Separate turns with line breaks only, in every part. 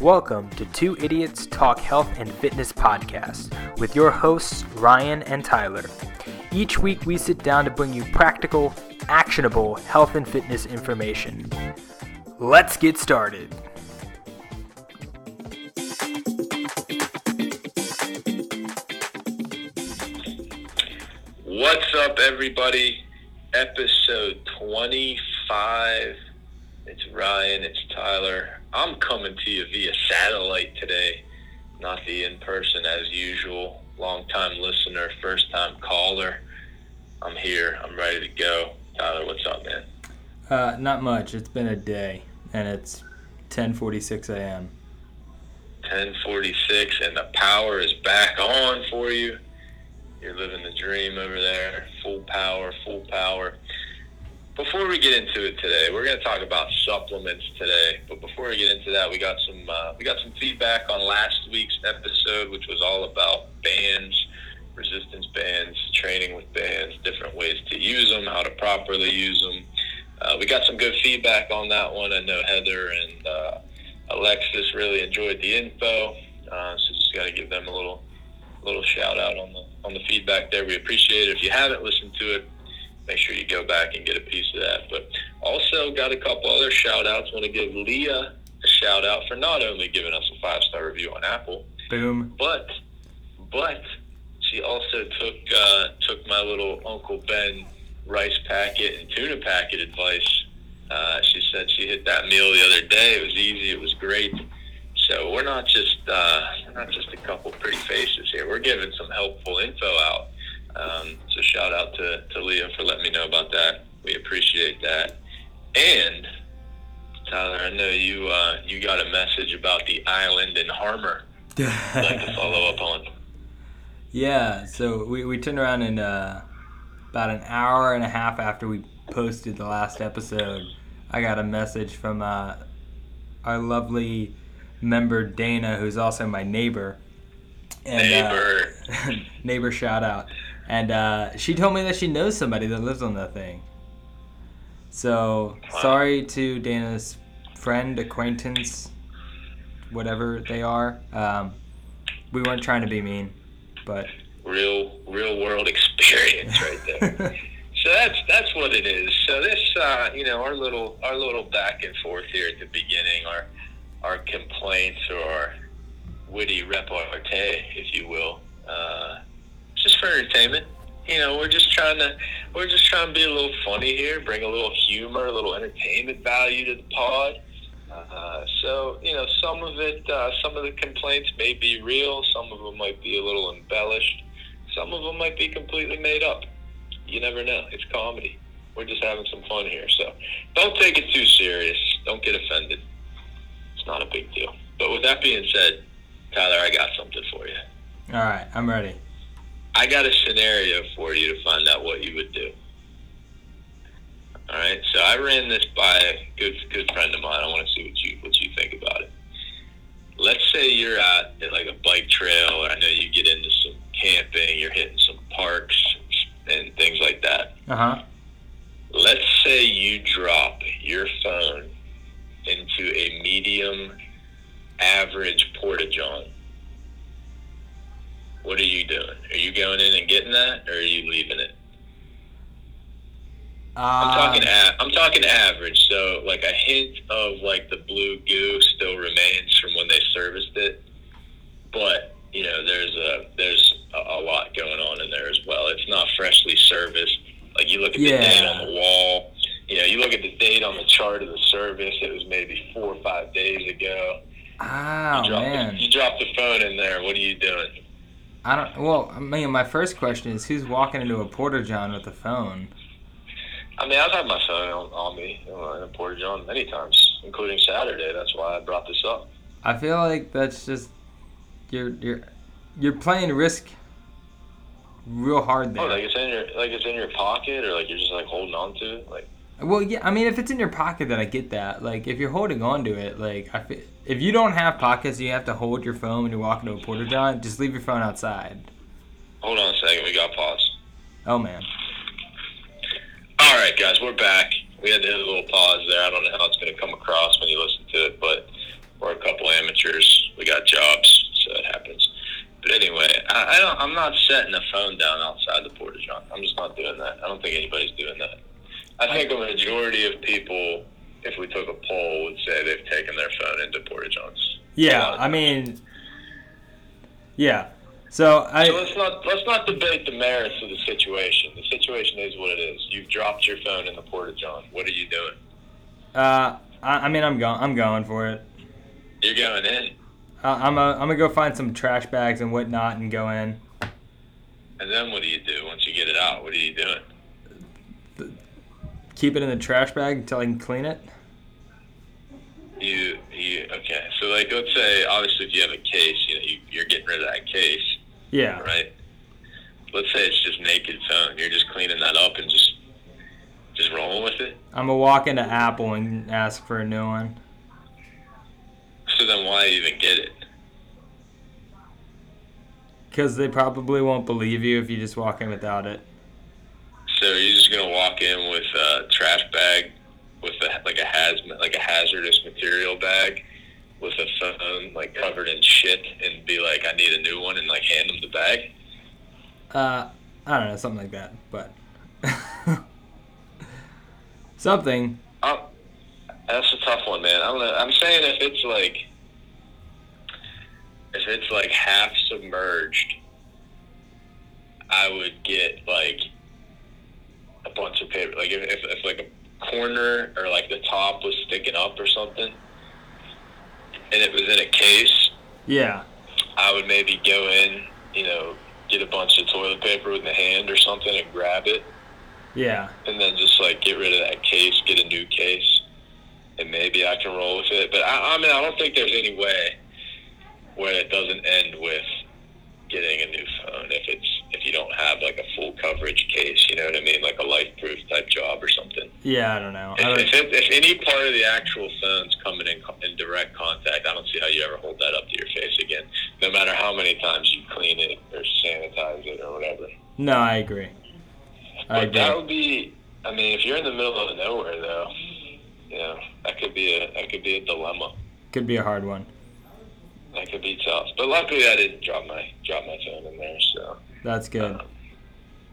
Welcome to Two Idiots Talk Health and Fitness podcast with your hosts, Ryan and Tyler. Each week, we sit down to bring you practical, actionable health and fitness information. Let's get started.
What's up, everybody? Episode 25. It's Ryan, it's Tyler. I'm coming to you via satellite today, not the in person as usual. Long time listener, first time caller. I'm here, I'm ready to go. Tyler, what's up, man?
Uh, not much. It's been a day, and it's 10:46 a.m.
1046, and the power is back on for you. You're living the dream over there. Full power, full power. Before we get into it today, we're going to talk about supplements today. But before we get into that, we got some uh, we got some feedback on last week's episode, which was all about bands, resistance bands, training with bands, different ways to use them, how to properly use them. Uh, we got some good feedback on that one. I know Heather and uh, Alexis really enjoyed the info, uh, so just got to give them a little little shout out on the on the feedback there. We appreciate it. If you haven't listened to it, make sure you go back and get a piece of that. But also got a couple other shout outs. Want to give Leah a shout out for not only giving us a five star review on Apple,
Boom.
but but she also took uh, took my little Uncle Ben rice packet and tuna packet advice. Uh, she said she hit that meal the other day. It was easy. It was great. So we're not just uh, we're not just a couple pretty faces here. We're giving some helpful info out. Um, so shout out to, to Leah for letting me know about that. We appreciate that. And Tyler, I know you uh, you got a message about the island in Harmer. I'd like to follow up on.
Yeah, so we, we turned around and uh, about an hour and a half after we posted the last episode, I got a message from uh, our lovely member Dana, who's also my neighbor. And,
Neighbor.
Uh, neighbor shout out. And uh, she told me that she knows somebody that lives on that thing. So sorry to Dana's friend, acquaintance, whatever they are. Um, we weren't trying to be mean, but
real real world experience right there. so that's that's what it is. So this uh, you know our little our little back and forth here at the beginning, our our complaints or our witty repartee, if you will, uh, just for entertainment. You know, we're just trying to we're just trying to be a little funny here, bring a little humor, a little entertainment value to the pod. Uh, so you know, some of it, uh, some of the complaints may be real. Some of them might be a little embellished. Some of them might be completely made up. You never know. It's comedy. We're just having some fun here. So don't take it too serious. Don't get offended. It's not a big deal. But with that being said, Tyler, I got something for you.
all right, I'm ready.
I got a scenario for you to find out what you would do. All right, so I ran this by a good good friend of mine. I want to see what you what you think about it. Let's say you're at, at like a bike trail, or I know you get into some camping. You're hitting some parks and things like that.
Uh huh.
Let's say you drop your phone into a medium average porta john. What are you doing? Are you going in and getting that, or are you leaving it? I'm uh, talking. A- I'm talking average. So, like a hint of like the blue goo still remains from when they serviced it, but you know, there's a there's a, a lot going on in there as well. It's not freshly serviced. Like you look at the date on the wall. You know, you look at the date on the chart of the service. It was maybe four or five days ago.
Oh
you
man,
The, you drop the phone in there. What are you doing?
I don't. Well, I mean, my first question is, who's walking into a porta john with a phone?
I mean, I've had my phone on, on me you know, in a porta john many times, including Saturday. That's why I brought this up.
I feel like that's just you're you're you're playing risk real hard oh, there.
Oh, like it's in your like it's in your pocket, or like you're just like holding on to it. Like
Well, yeah, I mean, if it's in your pocket, then I get that. Like, if you're holding on to it, like, I if you don't have pockets, you have to hold your phone when you're walking to a porta john. Just leave your phone outside.
hold on a second, we got pause.
Oh man.
All right, guys, we're back. We had to hit a little pause there. I don't know how it's going to come across when you listen to it, but we're a couple amateurs. We got jobs, so it happens. But anyway, I, I don't. I'm not setting the phone down outside the porta john. I'm just not doing that. I don't think anybody's doing that. I think a majority of people, if we took a poll, would say they've taken their phone into porta johns.
Yeah, I mean, yeah. So I.
So let's not let's not debate the merits of the situation. The situation is what it is. You've dropped your phone in the porta john. What are you doing?
Uh, I, I mean, I'm going. I'm going for it.
You're going in,
Uh, I'm a, I'm gonna go find some trash bags and whatnot and go in.
and then what do you do once you get it out? What are you doing?
Keep it in the trash bag until I can clean it.
You you okay? So like, let's say obviously if you have a case, you know, you, you're getting rid of that case,
Yeah.
right? Let's say it's just naked phone. You're just cleaning that up and just just rolling with it.
I'm gonna walk into Apple and ask for a new one.
So then why even get it?
Cause they probably won't believe you if you just walk in without it.
So you're just gonna walk in with a trash bag, with a, like a hazmat, like a hazardous material bag, with a phone like covered in shit, and be like, "I need a new one," and like hand them the bag.
Uh, I don't know, something like that, but something.
Oh, that's a tough one, man. I'm gonna, I'm saying if it's like if it's like half submerged, I would get like a bunch of paper. Like if, if, if like a corner or like the top was sticking up or something, and it was in a case,
Yeah.
I would maybe go in, you know, get a bunch of toilet paper with the hand or something and grab it
Yeah.
and then just like get rid of that case, get a new case, and maybe I can roll with it. But I, I mean, I don't think there's any way where it doesn't end with getting a new phone if it's you don't have like a full coverage case. You know what I mean, like a life proof type job or something.
Yeah, I don't know.
If,
don't,
if, it, if any part of the actual phone's coming in, in direct contact, I don't see how you ever hold that up to your face again. No matter how many times you clean it or sanitize it or whatever.
no, I agree. I
But that would be. I mean, if you're in the middle of nowhere, though, you know, that could be a that could be a dilemma.
Could be a hard one.
That could be tough. But luckily, I didn't drop my drop my phone in there, so
That's good.
um,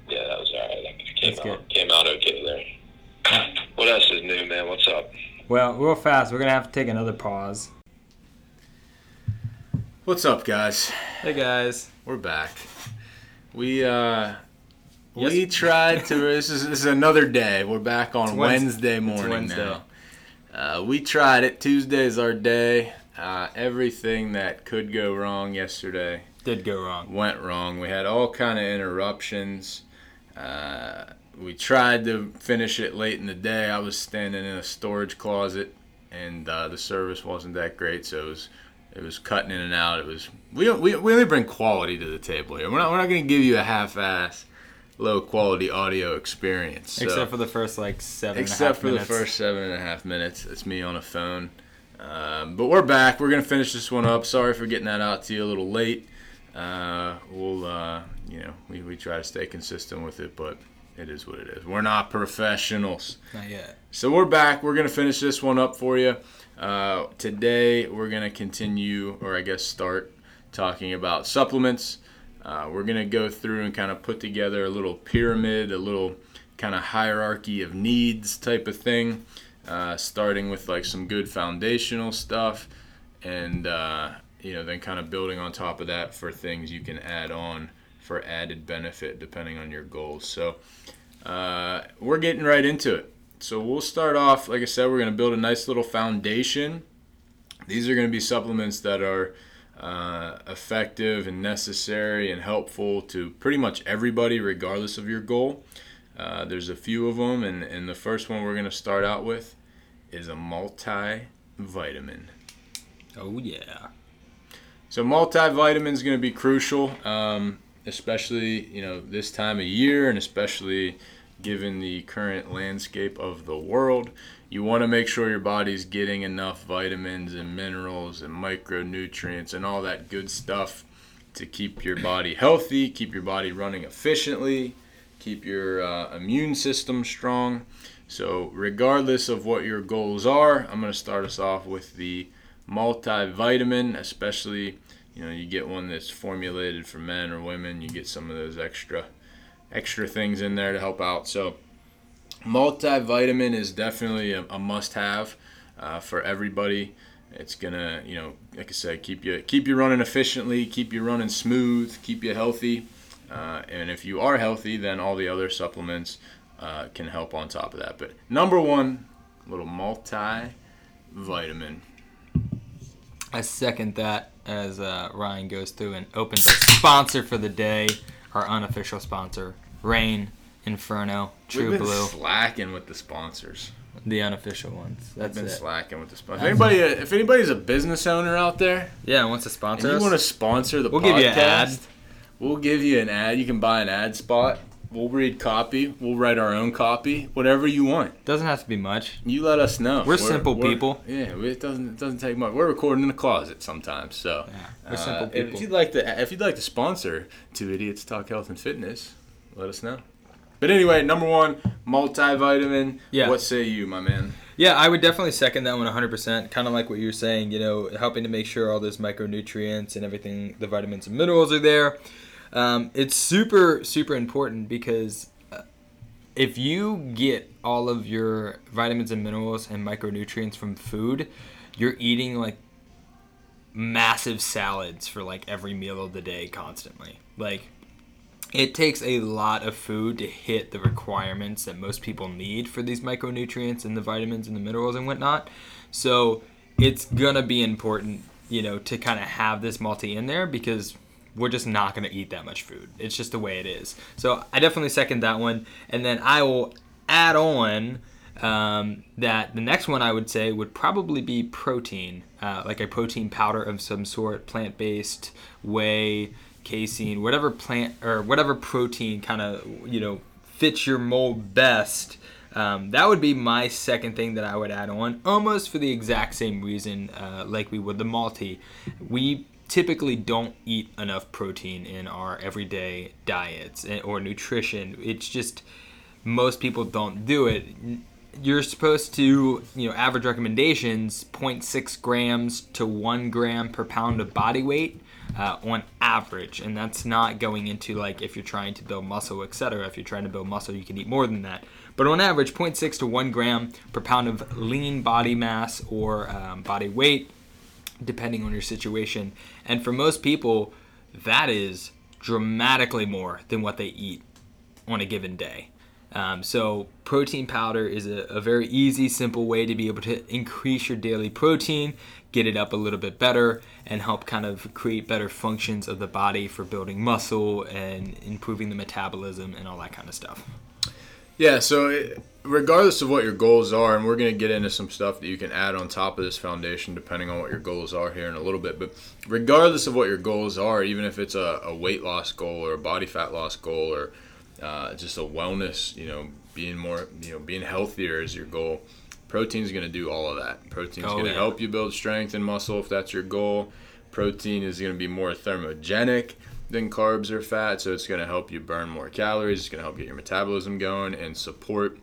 yeah, that was alright. That came
That's
out came out okay there. What else is new, man? What's up?
Well, real fast, we're gonna have to take another pause.
What's up, guys?
Hey guys.
We're back. We uh
Yes.
we tried to this is this is another day. We're back on
It's
Wednesday morning
Wednesday.
now. Uh, we tried it. Tuesday's our day. Uh, everything that could go wrong yesterday
Did go wrong.
went wrong. We had all kind of interruptions. Uh, we tried to finish it late in the day. I was standing in a storage closet, and uh, the service wasn't that great, so it was it was cutting in and out. It was we we, we only bring quality to the table here. We're not we're not going to give you a half-ass, low quality audio experience. So-
Except for the first like seven. and a
except
half
for
minutes.
the first seven and a half minutes. It's me on a phone. Um, but we're back. We're gonna finish this one up. Sorry for getting that out to you a little late. Uh, we'll, uh, you know, we, we try to stay consistent with it, but it is what it is. We're not professionals.
Not yet.
So we're back. We're gonna finish this one up for you. Uh, today we're gonna continue, or I guess start talking about supplements. Uh, we're gonna go through and kind of put together a little pyramid, a little kind of hierarchy of needs type of thing. Uh, starting with like some good foundational stuff, and uh, you know then kind of building on top of that for things you can add on for added benefit depending on your goals. So uh, we're getting right into it. So we'll start off, like I said, we're going to build a nice little foundation. These are going to be supplements that are uh, effective and necessary and helpful to pretty much everybody, regardless of your goal. Uh, there's a few of them, and, and the first one we're going to start out with is a multivitamin.
Oh yeah.
So multivitamin is going to be crucial, um, especially you know this time of year, and especially given the current landscape of the world. You want to make sure your body's getting enough vitamins and minerals and micronutrients and all that good stuff to keep your body healthy, keep your body running efficiently, keep your uh, immune system strong. So, regardless of what your goals are, I'm going to start us off with the multivitamin, especially you know you get one that's formulated for men or women. You get some of those extra extra things in there to help out. So multivitamin is definitely a, a must-have uh, for everybody. It's gonna, you know, like I said, keep you keep you running efficiently, keep you running smooth, keep you healthy. Uh, and if you are healthy, then all the other supplements uh, can help on top of that. But number one, little multivitamin.
I second that as uh, Ryan goes through and opens sponsor for the day, our unofficial sponsor, Reign Inferno True Blue.
We've been
Blue,
slacking with the sponsors.
the unofficial ones.
I've
That's
been
it.
slacking with the sponsors. If anybody, if anybody's a business owner out there
Yeah, wants to
and
sponsor
you
us?
want to sponsor the
We'll
podcast,
give you an ad.
We'll give you an ad. You can buy an ad spot. We'll read copy. We'll write our own copy. Whatever you want.
Doesn't have to be much.
You let us know.
We're simple people.
Yeah, it doesn't it doesn't take much. We're recording in the closet sometimes, so
Yeah, we're
uh,
simple
If you'd like to, if you'd like to sponsor Two Idiots Talk Health and Fitness, let us know. But anyway, number one, multivitamin.
Yeah.
What say you, my man?
Yeah, I would definitely second that one 100%. Kind of like what you were saying, you know, helping to make sure all those micronutrients and everything, the vitamins and minerals are there. Um, it's super, super important because uh, if you get all of your vitamins and minerals and micronutrients from food, you're eating like massive salads for like every meal of the day constantly. Like, it takes a lot of food to hit the requirements that most people need for these micronutrients and the vitamins and the minerals and whatnot. So it's gonna be important, you know, to kind of have this multi in there because we're just not gonna eat that much food. It's just the way it is. So I definitely second that one, and then I will add on um, that the next one I would say would probably be protein, uh, like a protein powder of some sort, plant based, whey, casein, whatever plant or whatever protein kind of you know fits your mold best. Um, that would be my second thing that I would add on, almost for the exact same reason, uh, like we would the malty. We typically don't eat enough protein in our everyday diets or nutrition. It's just most people don't do it. You're supposed to, you know, average recommendations 0.6 grams to 1 gram per pound of body weight uh, on average. And that's not going into like if you're trying to build muscle, etc. If you're trying to build muscle, you can eat more than that. But on average, 0.6 to 1 gram per pound of lean body mass or um, body weight depending on your situation. And for most people, that is dramatically more than what they eat on a given day. Um, so, protein powder is a, a very easy, simple way to be able to increase your daily protein, get it up a little bit better, and help kind of create better functions of the body for building muscle and improving the metabolism and all that kind of stuff.
Yeah, so regardless of what your goals are, and we're going to get into some stuff that you can add on top of this foundation depending on what your goals are here in a little bit. But regardless of what your goals are, even if it's a, a weight loss goal or a body fat loss goal or uh, just a wellness, you know, being more, you know, being healthier is your goal. Protein is going to do all of that. Protein is
Oh,
going to
yeah.
help you build strength and muscle if that's your goal. Protein is going to be more thermogenic than carbs or fat, so it's going to help you burn more calories. It's going to help get your metabolism going and support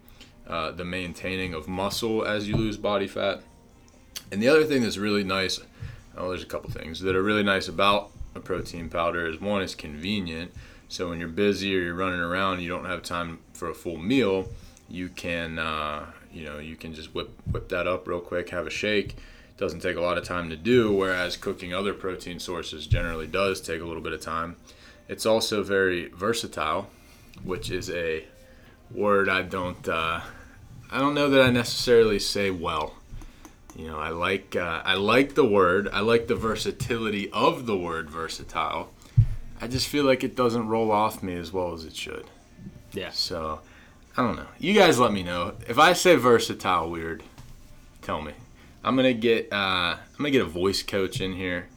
uh, the maintaining of muscle as you lose body fat. And the other thing that's really nice, oh, there's a couple things that are really nice about a protein powder is one, it's convenient. So when you're busy or you're running around, you don't have time for a full meal. You can, uh, you know, you can just whip whip that up real quick, have a shake. Doesn't take a lot of time to do, whereas cooking other protein sources generally does take a little bit of time. It's also very versatile, which is a word I don't, uh, I don't know that I necessarily say well. You know, I like uh, I like the word. I like the versatility of the word versatile. I just feel like it doesn't roll off me as well as it should.
Yeah.
So, I don't know. You guys let me know if I say versatile weird. Tell me. I'm gonna get uh, I'm gonna get a voice coach in here.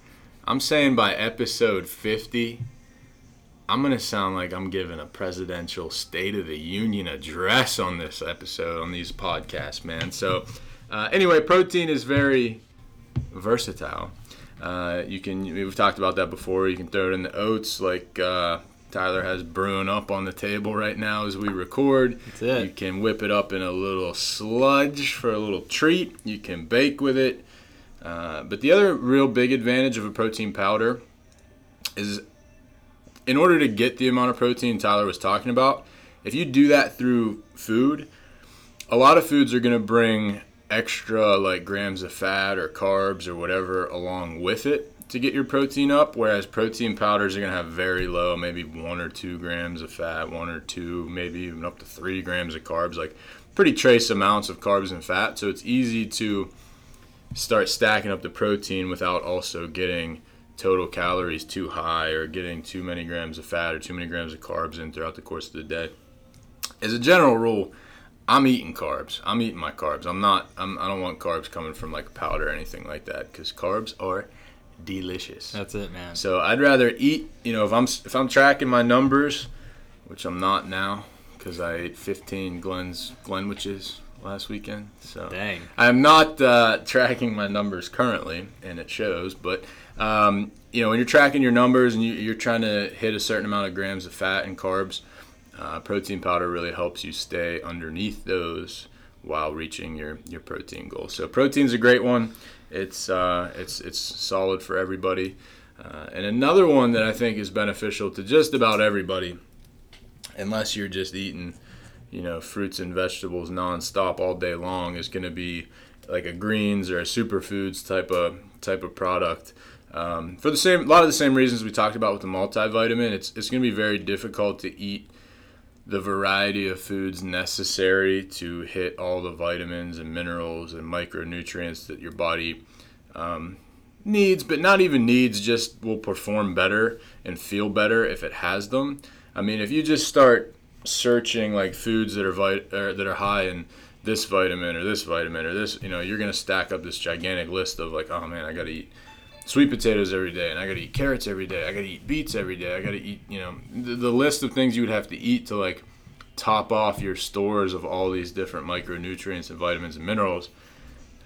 I'm saying by episode 50, I'm gonna sound like I'm giving a presidential State of the Union address on this episode on these podcasts, man. So, uh, anyway, protein is very versatile. Uh, you can we've talked about that before. You can throw it in the oats like uh, Tyler has brewing up on the table right now as we record.
That's it.
You can whip it up in a little sludge for a little treat. You can bake with it. Uh, but the other real big advantage of a protein powder is in order to get the amount of protein Tyler was talking about, if you do that through food, a lot of foods are going to bring extra like grams of fat or carbs or whatever along with it to get your protein up whereas protein powders are going to have very low maybe one or two grams of fat one or two maybe even up to three grams of carbs like pretty trace amounts of carbs and fat. So it's easy to start stacking up the protein without also getting total calories too high or getting too many grams of fat or too many grams of carbs in throughout the course of the day as a general rule I'm eating carbs. I'm eating my carbs. I'm not. I'm, I don't want carbs coming from like powder or anything like that because carbs are delicious.
That's it, man.
So I'd rather eat. You know, if I'm if I'm tracking my numbers, which I'm not now because I ate 15 Glen's Glenwiches last weekend. So
Dang.
I'm not uh, tracking my numbers currently, and it shows. But um, you know, when you're tracking your numbers and you, you're trying to hit a certain amount of grams of fat and carbs uh, protein powder really helps you stay underneath those while reaching your, your protein goal. So protein's a great one. It's uh, it's it's solid for everybody. Uh, and another one that I think is beneficial to just about everybody, unless you're just eating, you know, fruits and vegetables nonstop all day long, is going to be like a greens or a superfoods type of type of product. Um, for the same, a lot of the same reasons we talked about with the multivitamin, it's it's going to be very difficult to eat the variety of foods necessary to hit all the vitamins and minerals and micronutrients that your body um, needs, but not even needs, just will perform better and feel better if it has them. I mean, if you just start searching like foods that are vit- or that are high in this vitamin or this vitamin or this, you know, you're gonna stack up this gigantic list of like, oh man, I gotta eat sweet potatoes every day, and I gotta eat carrots every day. I gotta eat beets every day. I gotta eat, you know, the, the list of things you would have to eat to like top off your stores of all these different micronutrients and vitamins and minerals.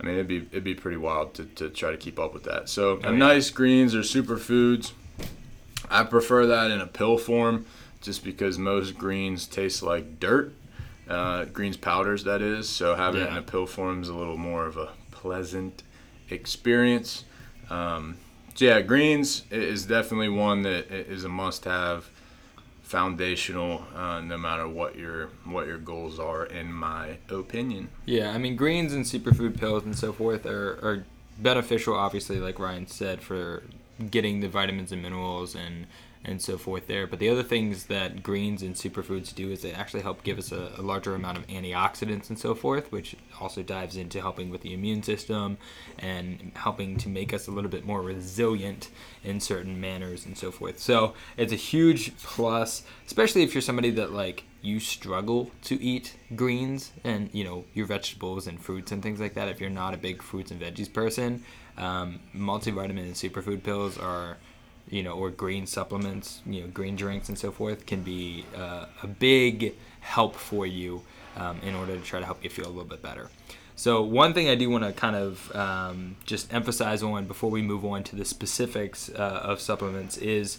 I mean, it'd be it'd be pretty wild to, to try to keep up with that. So,
Oh, yeah.
nice greens or superfoods. I prefer that in a pill form, just because most greens taste like dirt. Uh, greens powders, that is. So having it in a pill form is a little more of a pleasant experience. Um, so yeah, greens is definitely one that is a must-have, foundational, uh, no matter what your what your goals are, in my opinion.
Yeah, I mean greens and superfood pills and so forth are, are beneficial, obviously, like Ryan said, for getting the vitamins and minerals and and so forth there. But the other things that greens and superfoods do is they actually help give us a, a larger amount of antioxidants and so forth, which also dives into helping with the immune system and helping to make us a little bit more resilient in certain manners and so forth. So it's a huge plus, especially if you're somebody that like you struggle to eat greens and you know your vegetables and fruits and things like that. If you're not a big fruits and veggies person, um, multivitamin and superfood pills are you know, or green supplements, you know, green drinks and so forth can be uh, a big help for you um, in order to try to help you feel a little bit better. So one thing I do want to kind of um, just emphasize on before we move on to the specifics uh, of supplements is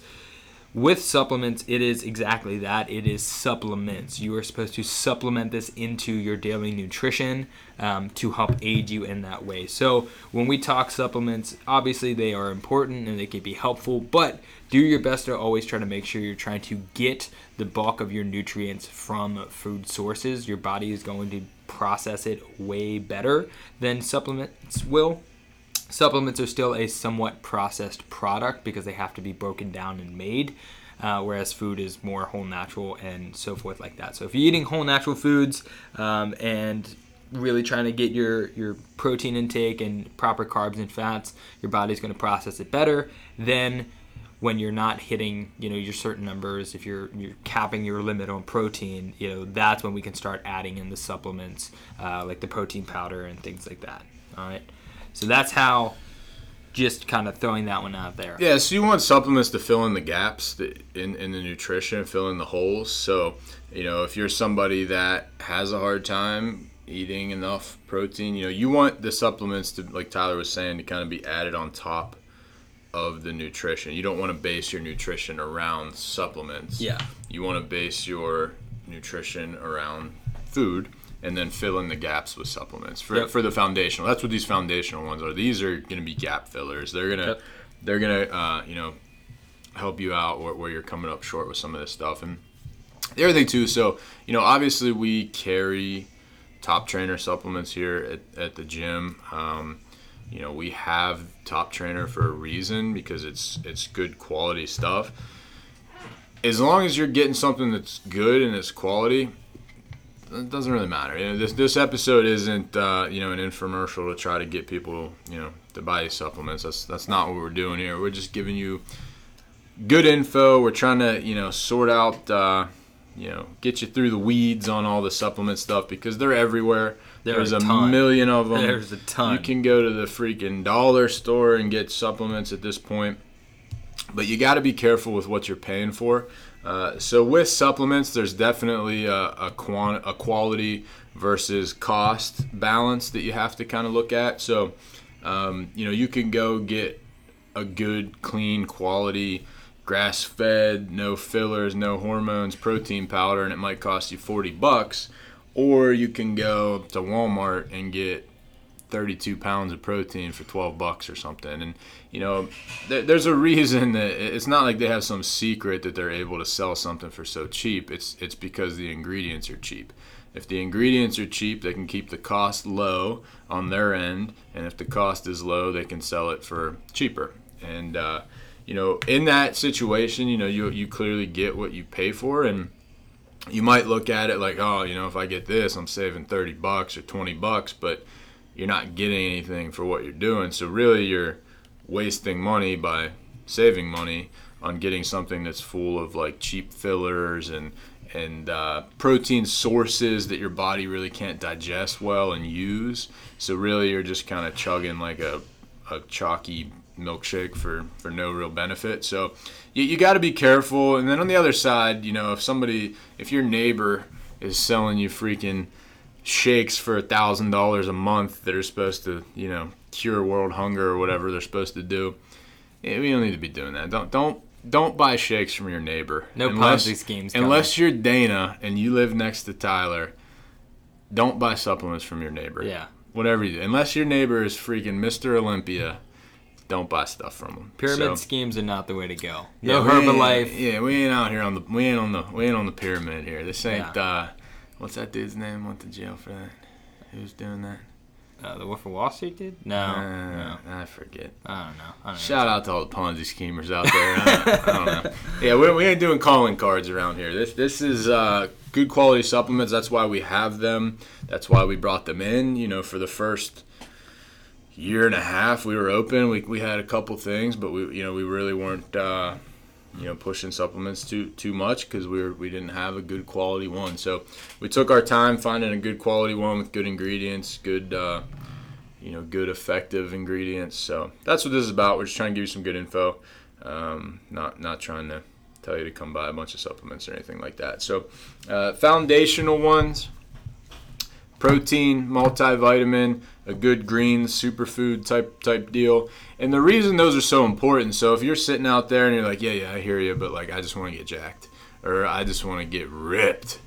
with supplements, it is exactly that. It is supplements. You are supposed to supplement this into your daily nutrition um, to help aid you in that way. So, when we talk supplements, obviously they are important and they can be helpful, but do your best to always try to make sure you're trying to get the bulk of your nutrients from food sources. Your body is going to process it way better than supplements will supplements are still a somewhat processed product because they have to be broken down and made uh, whereas food is more whole natural and so forth like that. So if you're eating whole natural foods um, and really trying to get your your protein intake and proper carbs and fats your body's going to process it better then when you're not hitting you know your certain numbers if you're you're capping your limit on protein you know that's when we can start adding in the supplements uh, like the protein powder and things like that all right so that's how just kind of throwing that one out there
Yeah, so you want supplements to fill in the gaps in, in the nutrition, fill in the holes. So, you know, if you're somebody that has a hard time eating enough protein, you know, you want the supplements to, like Tyler was saying, to kind of be added on top of the nutrition. You don't want to base your nutrition around supplements.
Yeah.
You want to base your nutrition around food and then fill in the gaps with supplements for,
Yep.
for the foundational. That's what these foundational ones are. These are going to be gap fillers. They're gonna
Yep.
they're gonna uh, you know help you out where, where you're coming up short with some of this stuff and the other thing too. So you know obviously we carry top trainer supplements here at, at the gym. Um, you know we have top trainer for a reason because it's it's good quality stuff. As long as you're getting something that's good and it's quality, it doesn't really matter. You know, this this episode isn't uh, you know an infomercial to try to get people you know to buy these supplements. That's that's not what we're doing here. We're just giving you good info. We're trying to you know sort out uh, you know get you through the weeds on all the supplement stuff because they're everywhere.
There
There's a
a
million of them.
There's a ton.
You can go to the freaking dollar store and get supplements at this point but you got to be careful with what you're paying for. Uh, so with supplements, there's definitely a, a, quan- a quality versus cost balance that you have to kind of look at. So um, you know you can go get a good, clean, quality grass-fed, no fillers, no hormones protein powder, and it might cost you 40 bucks. Or you can go to Walmart and get 32 pounds of protein for 12 bucks or something. And you know there, there's a reason that it's not like they have some secret that they're able to sell something for so cheap. It's it's because the ingredients are cheap. If the ingredients are cheap they can keep the cost low on their end. And if the cost is low they can sell it for cheaper. And uh, you know in that situation you know you, you clearly get what you pay for. And you might look at it like oh you know if i get this i'm saving 30 bucks or 20 bucks. But you're not getting anything for what you're doing. So really, you're wasting money by saving money on getting something that's full of like cheap fillers and and uh, protein sources that your body really can't digest well and use. So really, you're just kind of chugging like a a chalky milkshake for for no real benefit. So you, you got to be careful. And then on the other side, you know, if somebody, if your neighbor is selling you freaking shakes for a thousand dollars a month that are supposed to, you know, cure world hunger or whatever they're supposed to do. Yeah, we don't need to be doing that. Don't don't don't buy shakes from your neighbor.
No
unless,
Ponzi schemes coming.
Unless you're Dana and you live next to Tyler, don't buy supplements from your neighbor.
Yeah.
Whatever you do. Unless your neighbor is freaking Mr. Olympia, don't buy stuff from him.
Pyramid
So-
schemes are not the way to go.
yeah,
No
ain't-
Herbalife.
Yeah, we ain't out here on the we ain't on the we ain't on the pyramid here. This ain't
Yeah.
uh what's that dude's name? Went to jail for that. Who's doing that?
Uh, the Wolf of Wall Street did? No.
Uh,
no.
I forget.
I don't know. I don't know.
Shout out to all the Ponzi schemers out there. I, don't, I don't know. Yeah, we, we ain't doing calling cards around here. This this is uh, good quality supplements. That's why we have them. That's why we brought them in. You know, for the first year and a half we were open, we, we had a couple things, but we you know we really weren't uh, you know pushing supplements too too much because we were we didn't have a good quality one. So we took our time finding a good quality one with good ingredients, good. Uh, you know, good effective ingredients. So that's what this is about. We're just trying to give you some good info. Um, not not trying to tell you to come buy a bunch of supplements or anything like that. So uh, foundational ones: protein, multivitamin, a good green superfood type type deal. And the reason those are so important. So if you're sitting out there and you're like, yeah, yeah, I hear you, but like I just want to get jacked or I just want to get ripped.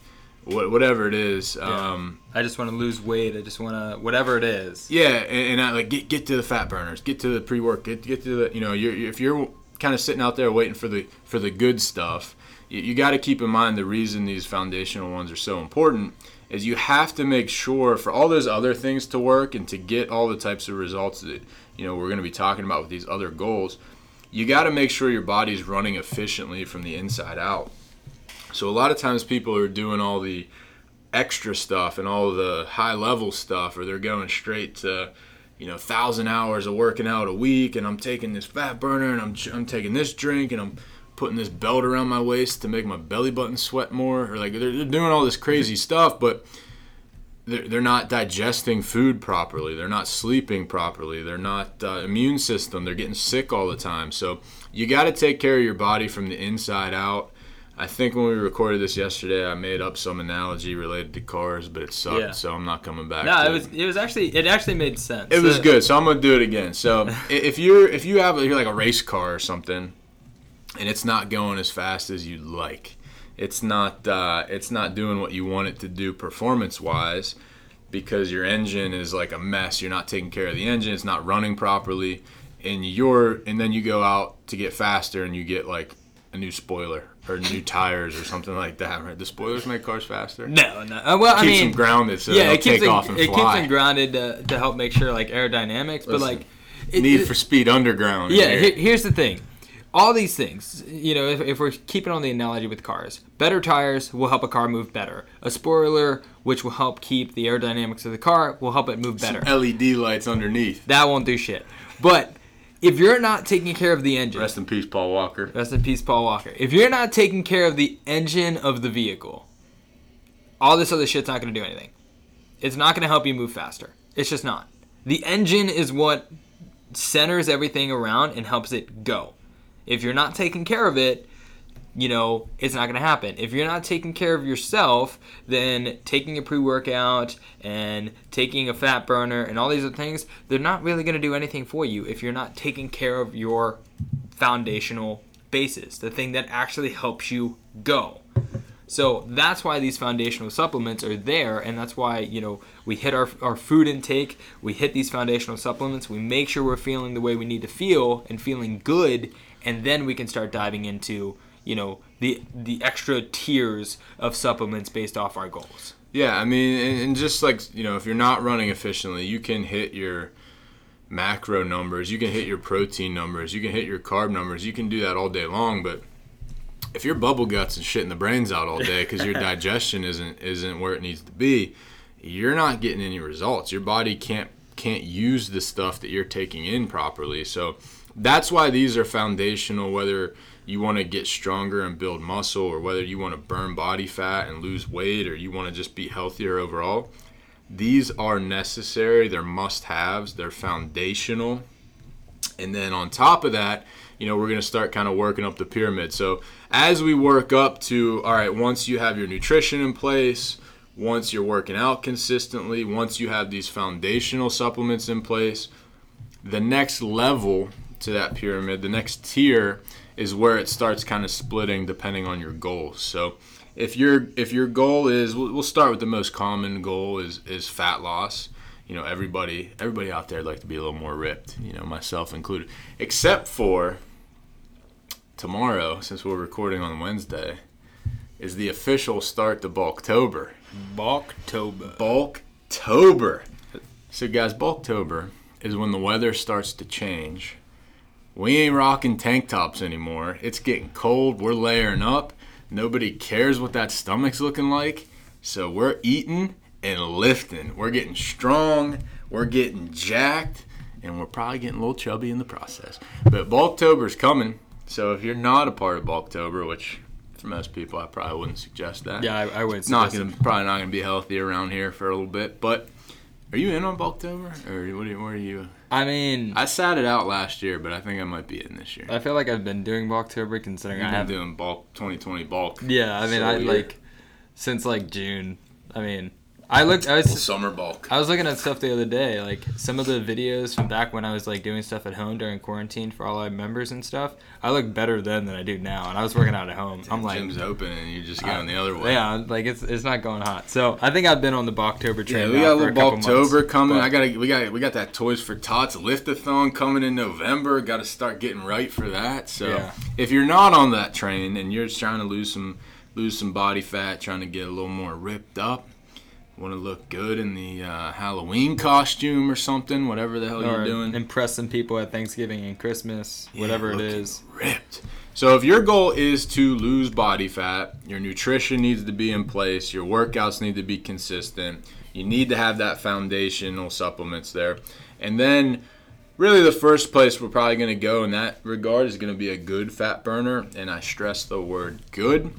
Wha- Whatever it is, um,
I just want to lose weight. I just want to, whatever it is.
yeah, and, and I like get get to the fat burners, get to the pre work, get get to the you know you're, if you're kind of sitting out there waiting for the for the good stuff, you, you got to keep in mind the reason these foundational ones are so important is you have to make sure for all those other things to work and to get all the types of results that you know we're going to be talking about with these other goals, you got to make sure your body's running efficiently from the inside out. So a lot of times people are doing all the extra stuff and all the high level stuff, or they're going straight to, you know, thousand hours of working out a week, and I'm taking this fat burner, and I'm I'm taking this drink, and I'm putting this belt around my waist to make my belly button sweat more, or like they're, they're doing all this crazy stuff, but they're, they're not digesting food properly. They're not sleeping properly. They're not uh, immune system. They're getting sick all the time. So you got to take care of your body from the inside out. I think when we recorded this yesterday, I made up some analogy related to cars, but it sucked,
Yeah.
so I'm not coming back.
No, it was it was actually it actually made sense.
It was good, so I'm gonna do it again. So if you're if you have you're like a race car or something, and it's not going as fast as you'd like, it's not uh, it's not doing what you want it to do performance wise because your engine is like a mess. You're not taking care of the engine. It's not running properly, and you're and then you go out to get faster and you get like a new spoiler or new tires or something like that. Right? The spoilers make cars faster.
No, no. Uh, well, I
Keeps
mean,
them grounded so
yeah, it keeps
take
them,
off and
it keeps them grounded to, to help make sure like aerodynamics. but like, it,
Need
it-
for Speed Underground.
Yeah,
here,
here's the thing. All these things, you know, if, if we're keeping on the analogy with cars, better tires will help a car move better. A spoiler, which will help keep the aerodynamics of the car, will help it move better.
Some LED lights underneath.
That won't do shit. But if you're not taking care of the engine,
Rest in peace, Paul Walker.
Rest in peace, Paul Walker. If you're not taking care of the engine of the vehicle, all this other shit's not going to do anything. It's not going to help you move faster. It's just not. The engine is what centers everything around and helps it go. If you're not taking care of it, you know, it's not going to happen. If you're not taking care of yourself, then taking a pre workout and taking a fat burner and all these other things, they're not really going to do anything for you if you're not taking care of your foundational basis, the thing that actually helps you go. So that's why these foundational supplements are there, and that's why you know we hit our, our food intake, we hit these foundational supplements, we make sure we're feeling the way we need to feel and feeling good, and then we can start diving into you know the the extra tiers of supplements based off our goals.
Yeah, I mean, and, and just like you know, if you're not running efficiently, you can hit your macro numbers, you can hit your protein numbers, you can hit your carb numbers, you can do that all day long. But if you're bubble guts and shitting the brains out all day because your digestion isn't isn't where it needs to be, you're not getting any results. Your body can't can't use the stuff that you're taking in properly. So that's why these are foundational. Whether you want to get stronger and build muscle, or whether you want to burn body fat and lose weight, or you want to just be healthier overall, these are necessary. They're must haves. They're foundational. And then on top of that, you know, we're going to start kind of working up the pyramid. So as we work up to, all right, once you have your nutrition in place, once you're working out consistently, once you have these foundational supplements in place, the next level to that pyramid, the next tier is where it starts kind of splitting depending on your goals. So if your if your goal is we'll, start with the most common goal is is fat loss. You know, everybody everybody out there would like to be a little more ripped, you know, myself included. Except for tomorrow, since we're recording on Wednesday, is the official start to Bulktober.
Bulktober.
Bulktober. So, guys, Bulktober is when the weather starts to change. We ain't rocking tank tops anymore. It's getting cold. We're layering up. Nobody cares what that stomach's looking like. So, we're eating and lifting. We're getting strong. We're getting jacked. And we're probably getting a little chubby in the process. But Bulktober's coming. So, if you're not a part of Bulktober, which for most people I probably wouldn't suggest that
Yeah, I, I would.
it's not
suggest
gonna probably not gonna be healthy around here for a little bit. But are you in on Bulktober or what? Are where are you?
I mean,
I sat it out last year, but I think I might be in this year.
I feel like I've been doing Bulktober considering
I've
I
been
have.
doing bulk 2020 bulk.
Yeah, I mean,
So
I
weird.
like since like June. I mean, I looked. I was
summer bulk.
I was looking at stuff the other day, like some of the videos from back when I was like doing stuff at home during quarantine for all our members and stuff. I look better then than I do now, and I was working out at home. I'm like,
Gym's open and you're just going the other way.
yeah, like it's it's not going hot. So I think I've been on the Bulktober train.
Yeah, we got a little
months,
coming. I got we got we got that Toys for Tots liftathon coming in November. Got to start getting right for that. So
Yeah.
if you're not on that train and you're just trying to lose some lose some body fat, trying to get a little more ripped up, want to look good in the uh, Halloween costume or something, whatever the hell
or
you're doing,
Impressing people at Thanksgiving and Christmas, whatever it is.
ripped. So if your goal is to lose body fat, your nutrition needs to be in place, your workouts need to be consistent. You need to have that foundational supplements there. And then really the first place we're probably going to go in that regard is going to be a good fat burner, and I stress the word good.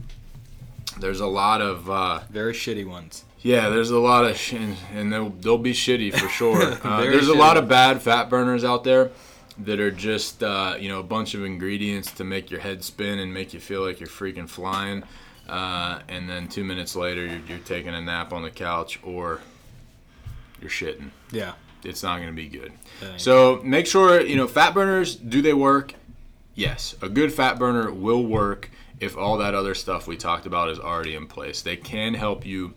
There's a lot of uh,
Very shitty ones.
Yeah, there's a lot of, sh- and, they'll, they'll be shitty for sure. Uh, there's a lot of bad fat burners out there that are just, uh, you know, a bunch of ingredients to make your head spin and make you feel like you're freaking flying. Uh, and then two minutes later, you're, you're taking a nap on the couch or you're shitting.
Yeah.
It's not going to be good. So make sure, you know, fat burners, do they work? Yes. A good fat burner will work if all that other stuff we talked about is already in place. They can help you.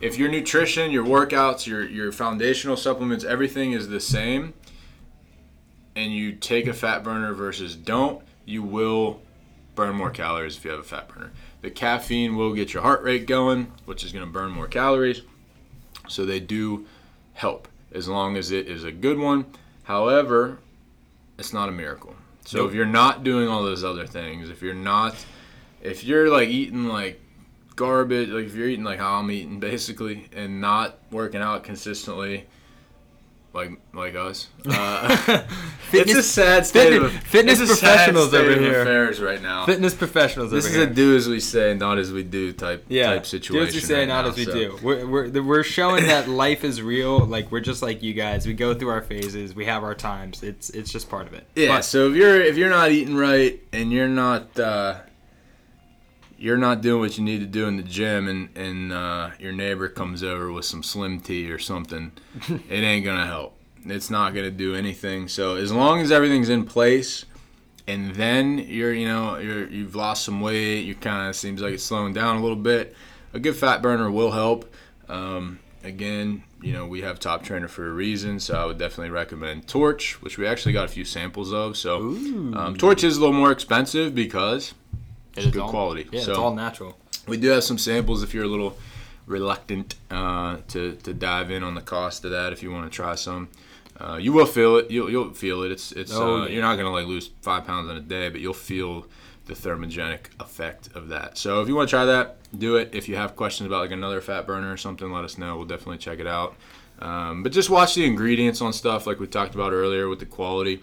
If your nutrition, your workouts, your your foundational supplements, everything is the same, and you take a fat burner versus don't, you will burn more calories if you have a fat burner. The caffeine will get your heart rate going, which is going to burn more calories. So they do help as long as it is a good one. However, it's not a miracle. So
Nope.
if you're not doing all those other things, if you're not, if you're like eating like garbage, like if you're eating like how I'm eating basically, and not working out consistently, like like us, uh, it's a sad state
fitness-
of
fitness
it's a sad
professionals over here.
affairs right now.
Fitness professionals
This is
here.
a do as we say, not as we do type
yeah,
type situation.
do as we say,
right
not
now,
as we
so.
do. We're, we're, we're showing that life is real. Like we're just like you guys. We go through our phases. We have our times. It's it's just part of it.
Yeah.
But-
so if you're if you're not eating right and you're not uh, you're not doing what you need to do in the gym, and and uh, your neighbor comes over with some slim tea or something, it ain't gonna help. It's not gonna do anything. So as long as everything's in place, and then you're you know you're you've lost some weight, you kind of seems like it's slowing down a little bit. A good fat burner will help. Um, again, you know we have Top Trainer for a reason, so I would definitely recommend Torch, which we actually got a few samples of. So um, Torch is a little more expensive because
It
it's good
all-
quality.
Yeah,
so
it's all natural.
we do have some samples if you're a little reluctant uh, to, to dive in on the cost of that if you want to try some. Uh, you will feel it. You'll, you'll feel it. It's it's.
Oh,
uh,
yeah.
You're not gonna like lose five pounds in a day, but you'll feel the thermogenic effect of that. So if you want to try that, do it. If you have questions about like another fat burner or something, let us know. We'll definitely check it out. Um, but just watch the ingredients on stuff like we talked about earlier with the quality.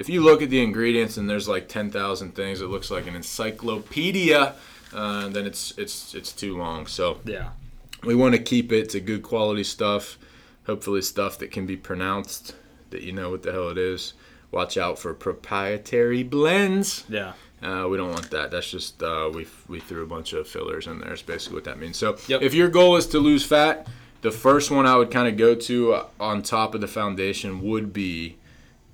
If you look at the ingredients and there's like 10,000 things, it looks like an encyclopedia. Uh, then it's it's it's too long. So
Yeah.
we want to keep it to good quality stuff. Hopefully, stuff that can be pronounced, that you know what the hell it is. Watch out for proprietary blends.
Yeah.
Uh, we don't want that. That's just uh, we we threw a bunch of fillers in there. Is basically what that means. So
Yep.
if your goal is to lose fat, the first one I would kind of go to uh, on top of the foundation would be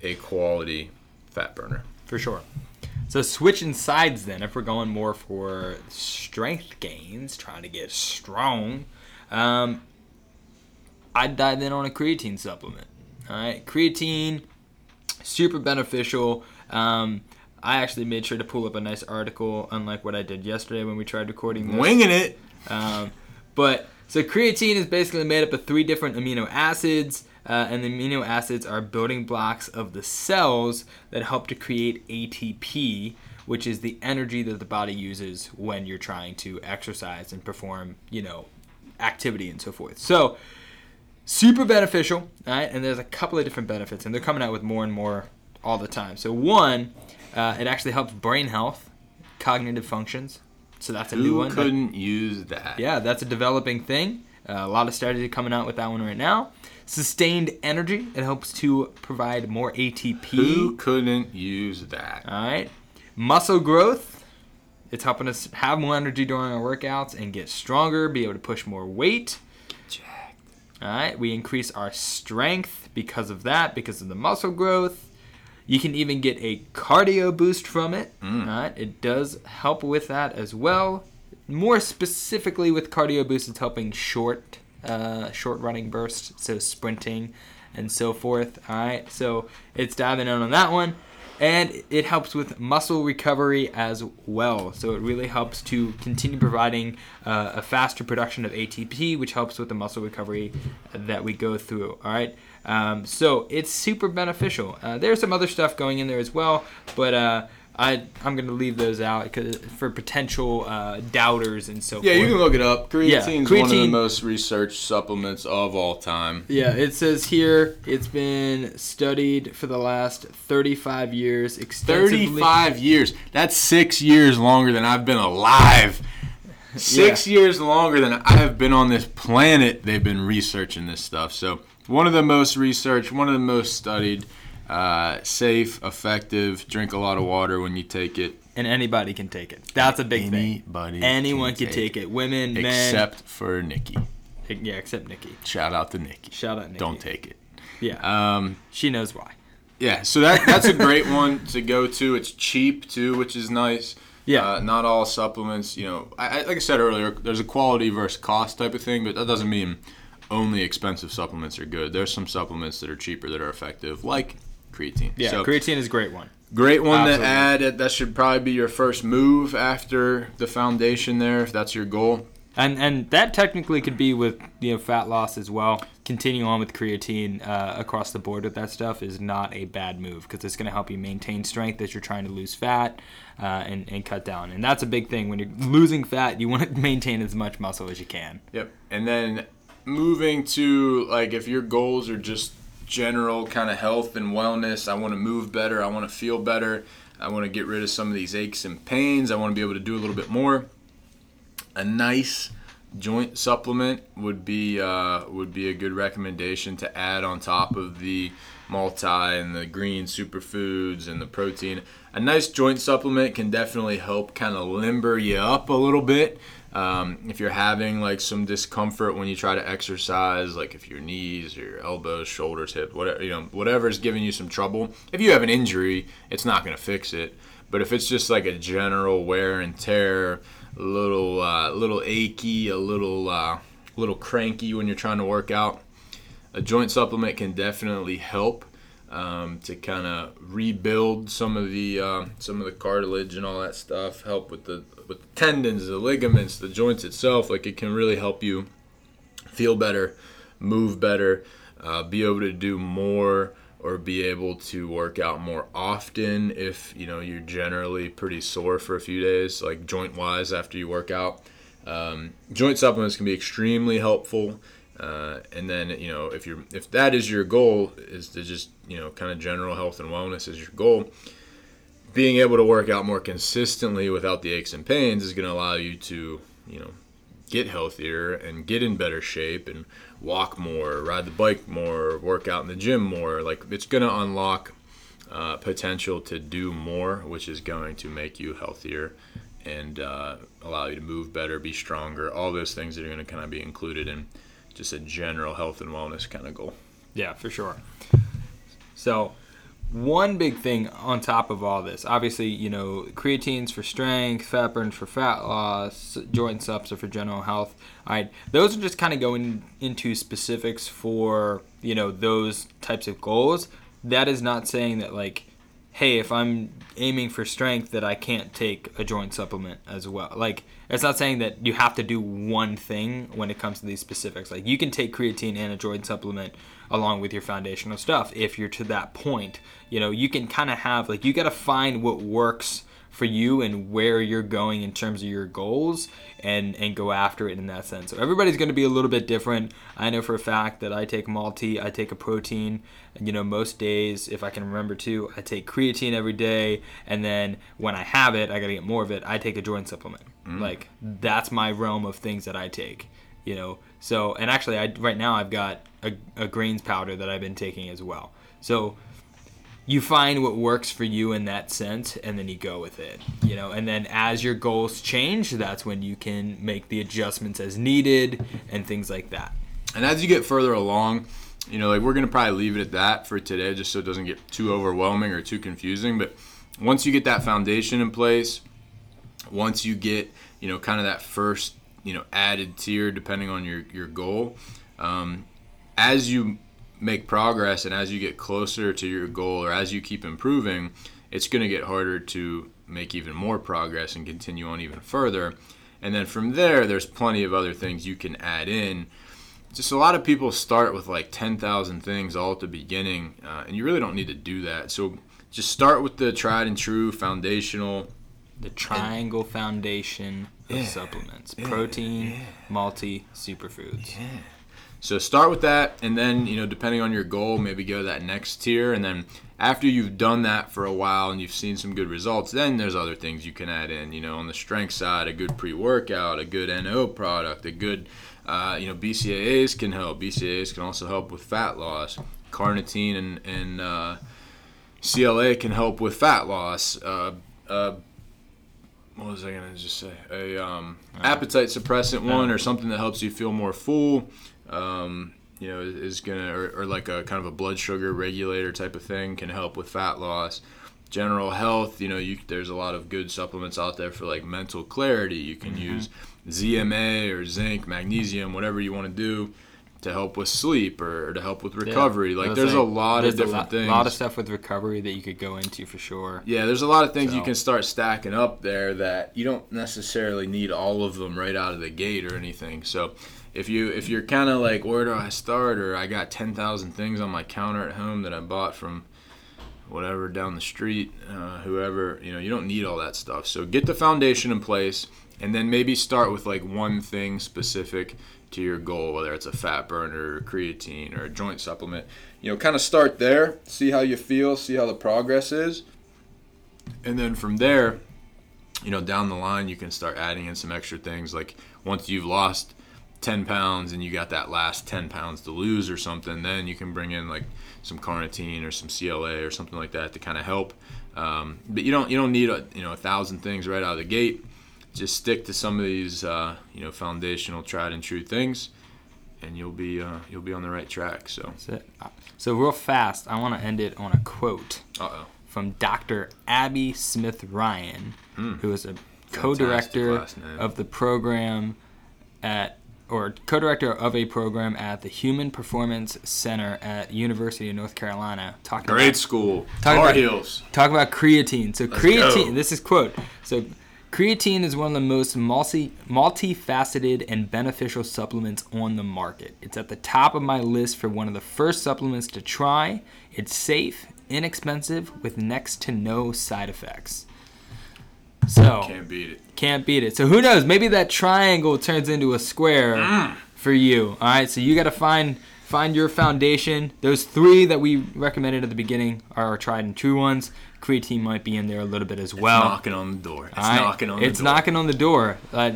a quality fat burner.
For sure. So switching sides then, if we're going more for strength gains, trying to get strong, um, I'd dive in on a creatine supplement. All right, creatine, super beneficial. Um, I actually made sure to pull up a nice article, unlike what I did yesterday when we tried recording this.
Winging it.
Um, but so creatine is basically made up of three different amino acids, uh, and the amino acids are building blocks of the cells that help to create ATP, which is the energy that the body uses when you're trying to exercise and perform, you know, activity and so forth. So super beneficial, right? And there's a couple of different benefits, and they're coming out with more and more all the time. So one, uh, it actually helps brain health, cognitive functions. So that's a new one.
couldn't use that?
Yeah, that's a developing thing. Uh, a lot of studies are coming out with that one right now. Sustained energy. It helps to provide more ATP.
Who couldn't use that?
All right. Muscle growth. It's helping us have more energy during our workouts and get stronger, be able to push more weight. All right. We increase our strength because of that, because of the muscle growth. You can even get a cardio boost from it. Mm. All right. It does help with that as well. More specifically with cardio boost, it's helping short, uh, short running bursts, so sprinting and so forth. All right. So it's diving in on that one. And it helps with muscle recovery as well. So it really helps to continue providing uh, a faster production of ATP, which helps with the muscle recovery that we go through. All right. Um, so it's super beneficial. Uh, there's some other stuff going in there as well, but uh, I I'm gonna leave those out for potential uh, doubters and so
Yeah,
forth.
you can look it up.
Yeah,
Creatine's one of the most researched supplements of all time.
Yeah, it says here it's been studied for the last 35 years extensively.
35 years. That's six years longer than I've been alive. Six years longer than I have been on this planet. They've been researching this stuff. So, one of the most researched, one of the most studied, uh, safe, effective. Drink a lot of water when you take it.
and anybody can take it. That's a big thing.
Anybody
Anyone
can
can take it. Women, men.
Except for Nikki.
yeah, except Nikki.
Shout out to Nikki.
Shout out Nikki.
Don't take it.
Yeah,
Um,
she knows why.
Yeah, so that that's a great one to go to. It's cheap too, which is nice.
Yeah.
Uh, not all supplements, you know, I, I, like I said earlier, there's a quality versus cost type of thing, but that doesn't mean only expensive supplements are good. There's some supplements that are cheaper that are effective, like creatine.
Yeah,
So,
creatine is a great one.
Great one
Absolutely.
to add. That should probably be your first move after the foundation there, if that's your goal.
And and that technically could be with you know fat loss as well. Continuing on with creatine uh, across the board with that stuff is not a bad move because it's going to help you maintain strength as you're trying to lose fat uh, and and cut down. And that's a big thing when you're losing fat. You want to maintain as much muscle as you can.
Yep. And then moving to like if your goals are just general kind of health and wellness, I want to move better, I want to feel better, I want to get rid of some of these aches and pains, I want to be able to do a little bit more. A nice joint supplement would be uh, would be a good recommendation to add on top of the multi and the green superfoods and the protein. A nice joint supplement can definitely help kind of limber you up a little bit. Um, if you're having like some discomfort when you try to exercise, like if your knees or your elbows, shoulders, hips, whatever you know, whatever is giving you some trouble. If you have an injury, it's not going to fix it. But if it's just like a general wear and tear, a little uh, little achy, a little uh, little cranky when you're trying to work out, a joint supplement can definitely help um, to kind of rebuild some of the uh, some of the cartilage and all that stuff. Help with the with the tendons, the ligaments, the joints itself. Like it can really help you feel better, move better, uh, be able to do more or be able to work out more often if you know you're generally pretty sore for a few days like joint wise after you work out um, joint supplements can be extremely helpful uh, and then you know if you're if that is your goal is to just you know kind of general health and wellness is your goal being able to work out more consistently without the aches and pains is going to allow you to you know get healthier and get in better shape and walk more, ride the bike more, work out in the gym more. Like it's going to unlock uh, potential to do more, which is going to make you healthier and uh, allow you to move better, be stronger. All those things that are going to kind of be included in just a general health and wellness kind of goal.
Yeah, for sure. So, one big thing on top of all this, obviously, you know, creatines for strength, fat burns for fat loss, joint subs are for general health. All right, those are just kind of going into specifics for you know those types of goals. That is not saying that like, hey, if I'm aiming for strength, that I can't take a joint supplement as well. Like, it's not saying that you have to do one thing when it comes to these specifics. Like, you can take creatine and a joint supplement along with your foundational stuff if you're to that point. You know, you can kind of have like you got to find what works for you and where you're going in terms of your goals and and go after it in that sense. So everybody's going to be a little bit different. I know for a fact that I take multi, I take a protein, and you know most days if I can remember to, I take creatine every day and then when I have it, I got to get more of it, I take a joint supplement. Mm. Like that's my realm of things that I take you know so and actually i right now i've got a, a grains powder that i've been taking as well so you find what works for you in that sense and then you go with it you know and then as your goals change that's when you can make the adjustments as needed and things like that
And as you get further along, you know, like we're gonna probably leave it at that for today, just so it doesn't get too overwhelming or too confusing. But once you get that foundation in place, once you get, you know, kind of that first, you know, added tier, depending on your your goal, um, as you make progress and as you get closer to your goal or as you keep improving, it's gonna get harder to make even more progress and continue on even further. And then from there, there's plenty of other things you can add in just a lot of people start with like 10,000 things all at the beginning, uh, and you really don't need to do that. So just start with the tried and true foundational.
the triangle foundation of
Yeah.
supplements protein multi superfoods
So start with that, and then you know, depending on your goal, maybe go to that next tier, and then after you've done that for a while and you've seen some good results, then there's other things you can add in. You know, on the strength side, a good pre-workout, a good NO product, a good, uh, you know, BCAAs can help. BCAAs can also help with fat loss. Carnitine and and uh, CLA can help with fat loss. Uh, uh, what was I gonna just say? A um, appetite suppressant one or something that helps you feel more full. Um, you know, is, gonna or, or like a kind of a blood sugar regulator type of thing can help with fat loss. general health, you know, you there's a lot of good supplements out there for like mental clarity. You can
Mm-hmm.
use ZMA or zinc, magnesium, whatever you want to do to help with sleep or, or to help with recovery.
Yeah.
Like there's a lot
there's
of
a
different
lot,
things.
A lot of stuff with recovery that you could go into for sure.
Yeah, there's a lot of things you can start stacking up there that you don't necessarily need all of them right out of the gate or anything. So if you if you're kind of like where do I start or I got 10,000 things on my counter at home that I bought from whatever down the street, uh, whoever, you know, you don't need all that stuff. So get the foundation in place and then maybe start with like one thing specific to your goal, whether it's a fat burner or creatine or a joint supplement. You know, kind of start there, see how you feel, see how the progress is. And then from there, you know, down the line, you can start adding in some extra things. Like once you've lost 10 pounds and you got that last 10 pounds to lose or something, then you can bring in like some carnitine or some CLA or something like that to kind of help. Um, but you don't you don't need a, you know a thousand things right out of the gate. Just stick to some of these uh, you know foundational tried and true things, and you'll be uh, you'll be on the right track. So
That's it. So real fast, I want to end it on a quote
uh oh.
from Dr. Abbie Smith Ryan, who is a co-director of the program at or co-director of a program at the Human Performance Center at University of North Carolina. Talking
Grade
about,
school.
Talk
Tar
about-
Heels.
talk about creatine. So creatine,
go.
this is quote. So creatine is one of the most multi multifaceted and beneficial supplements on the market. It's at the top of my list for one of the first supplements to try. It's safe, inexpensive, with next to no side effects. So
Can't beat it.
can't beat it. So who knows? Maybe that triangle turns into a square
Mm.
for you. All right. So you got to find find your foundation. Those three that we recommended at the beginning are our tried and true ones. Creatine might be in there a little bit as well.
knocking on the door. It's
right?
knocking on the door.
It's
door.
knocking on the door. Uh,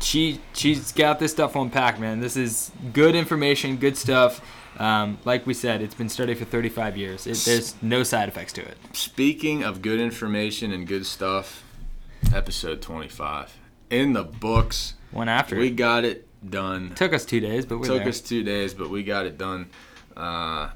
she she's got this stuff on pack, man. This is good information, good stuff. Um, like we said, it's been studied for 35 years. It, there's no side effects to it.
Speaking of good information and good stuff, episode 25 in the books.
One after.
We
it.
got it done.
took us two days, but we're
Took
there.
us two days, but we got it done. Uh,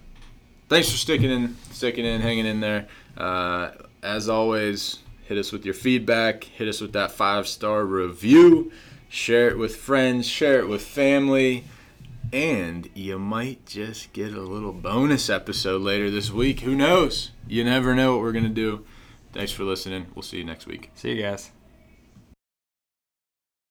thanks for sticking in, sticking in, hanging in there. Uh, as always, hit us with your feedback. Hit us with that five star review. Share it with friends. Share it with family. And you might just get a little bonus episode later this week. Who knows? You never know what we're going to do. Thanks for listening. We'll see you next week.
See you guys.